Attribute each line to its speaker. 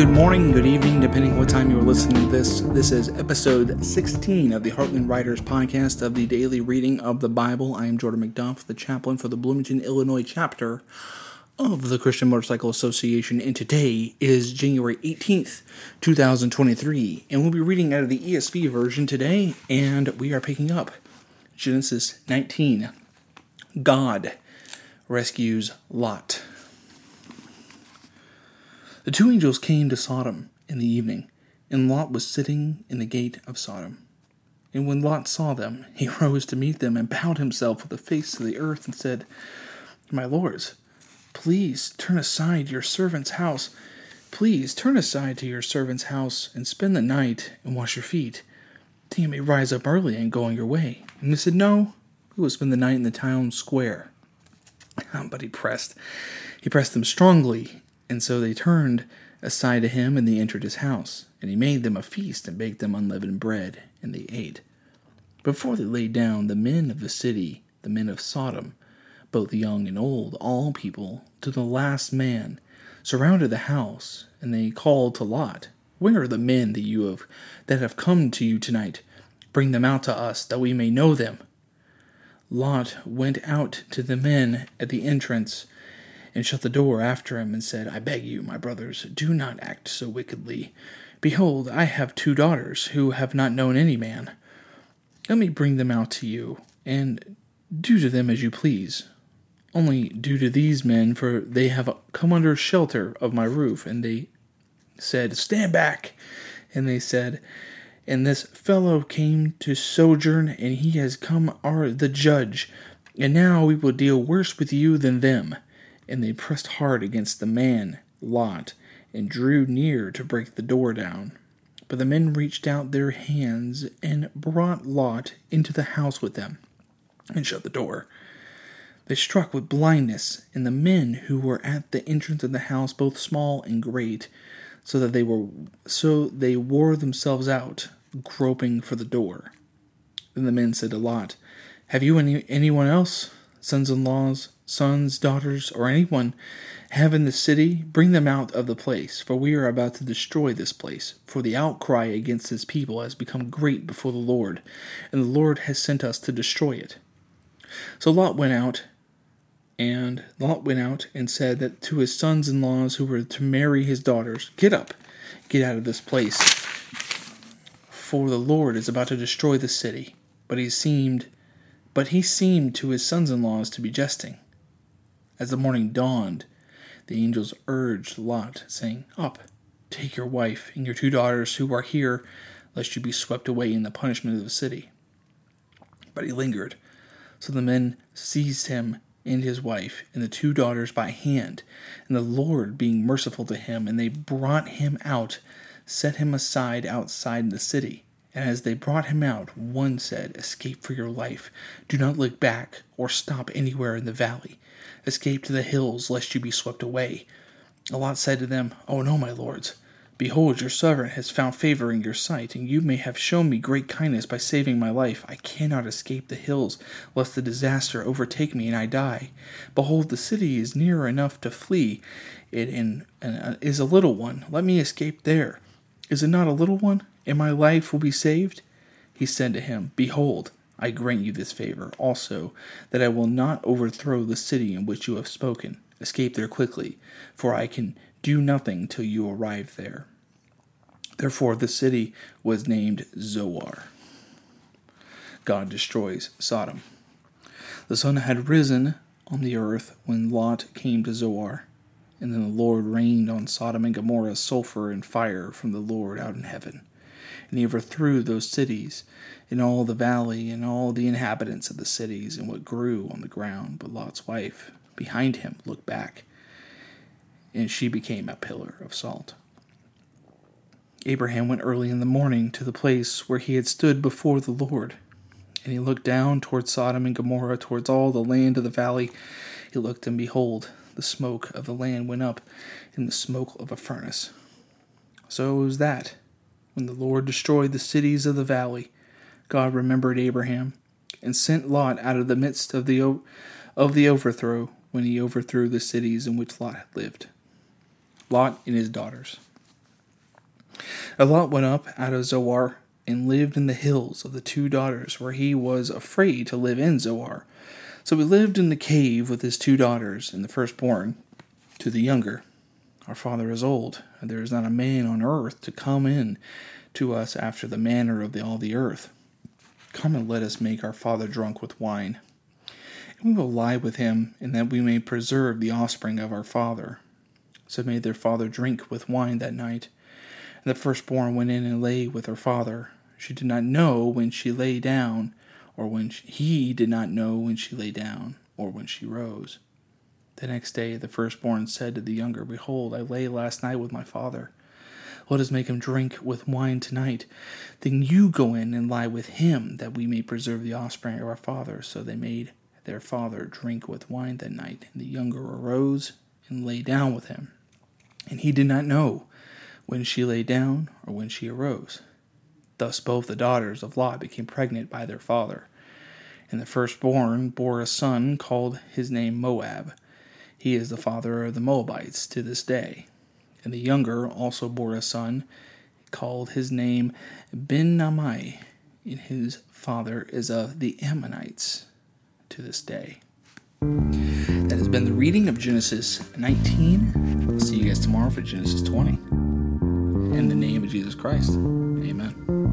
Speaker 1: Good morning, good evening, depending on what time you're listening to this. This is episode 16 of the Heartland Riders podcast of the daily reading of the Bible. I am Jordan McDuff, the chaplain for the Bloomington, Illinois chapter of the Christian Motorcycle Association, and today is January 18th, 2023, and we'll be reading out of the ESV version today, and we are picking up Genesis 19. God rescues Lot. The two angels came to Sodom in the evening, and Lot was sitting in the gate of Sodom. And when Lot saw them, he rose to meet them and bowed himself with the face to the earth and said, My lords, please turn aside your servant's house. Please turn aside to your servant's house and spend the night and wash your feet. Then you may rise up early and go on your way. And they said, No, we will spend the night in the town square. But he pressed, he pressed them strongly and so they turned aside to him, and they entered his house. And he made them a feast, and baked them unleavened bread, and they ate. Before they lay down, the men of the city, the men of Sodom, both young and old, all people, to the last man, surrounded the house, and they called to Lot, Where are the men that you have that have come to you tonight? Bring them out to us, that we may know them. Lot went out to the men at the entrance and shut the door after him, and said, I beg you, my brothers, do not act so wickedly. Behold, I have two daughters who have not known any man. Let me bring them out to you, and do to them as you please. Only do to these men, for they have come under shelter of my roof. And they said, Stand back. And they said, And this fellow came to sojourn, and he has come our the judge. And now we will deal worse with you than them and they pressed hard against the man, Lot, and drew near to break the door down. But the men reached out their hands and brought Lot into the house with them, and shut the door. They struck with blindness, and the men who were at the entrance of the house, both small and great, so that they were so they wore themselves out, groping for the door. Then the men said to Lot, Have you any anyone else, sons in laws, sons, daughters, or anyone have in the city, bring them out of the place, for we are about to destroy this place. For the outcry against this people has become great before the Lord, and the Lord has sent us to destroy it. So Lot went out, and Lot went out and said that to his sons in laws who were to marry his daughters, Get up, get out of this place, for the Lord is about to destroy the city. But he seemed but he seemed to his sons in laws to be jesting. As the morning dawned, the angels urged Lot, saying, Up, take your wife and your two daughters who are here, lest you be swept away in the punishment of the city. But he lingered. So the men seized him and his wife and the two daughters by hand, and the Lord, being merciful to him, and they brought him out, set him aside outside the city. And as they brought him out, one said, Escape for your life. Do not look back or stop anywhere in the valley. Escape to the hills, lest you be swept away. A Lot said to them, Oh no, my lords. Behold, your servant has found favor in your sight, and you may have shown me great kindness by saving my life. I cannot escape the hills, lest the disaster overtake me and I die. Behold, the city is near enough to flee. It in, uh, is a little one. Let me escape there. Is it not a little one? And my life will be saved? He said to him, Behold, I grant you this favor also, that I will not overthrow the city in which you have spoken. Escape there quickly, for I can do nothing till you arrive there. Therefore, the city was named Zoar. God destroys Sodom. The sun had risen on the earth when Lot came to Zoar, and then the Lord rained on Sodom and Gomorrah sulfur and fire from the Lord out in heaven and he overthrew those cities, and all the valley, and all the inhabitants of the cities, and what grew on the ground. But Lot's wife, behind him, looked back, and she became a pillar of salt. Abraham went early in the morning to the place where he had stood before the Lord. And he looked down towards Sodom and Gomorrah, towards all the land of the valley. He looked, and behold, the smoke of the land went up in the smoke of a furnace. So it was that when the Lord destroyed the cities of the valley, God remembered Abraham and sent Lot out of the midst of the of the overthrow when he overthrew the cities in which Lot had lived. Lot and his daughters. And Lot went up out of Zoar and lived in the hills of the two daughters, where he was afraid to live in Zoar. So he lived in the cave with his two daughters, and the firstborn to the younger. Our father is old, and there is not a man on earth to come in to us after the manner of the, all the earth. Come and let us make our father drunk with wine. And we will lie with him, and that we may preserve the offspring of our father. So made their father drink with wine that night. And the firstborn went in and lay with her father. She did not know when she lay down, or when she, he did not know when she lay down, or when she rose. The next day the firstborn said to the younger, Behold, I lay last night with my father. Let us make him drink with wine tonight. Then you go in and lie with him, that we may preserve the offspring of our father. So they made their father drink with wine that night. And the younger arose and lay down with him. And he did not know when she lay down or when she arose. Thus both the daughters of Lot became pregnant by their father. And the firstborn bore a son called his name Moab. He is the father of the Moabites to this day. And the younger also bore a son called his name Ben-ammi, and whose father is of the Ammonites to this day. That has been the reading of Genesis 19. I'll see you guys tomorrow for Genesis 20. In the name of Jesus Christ, amen.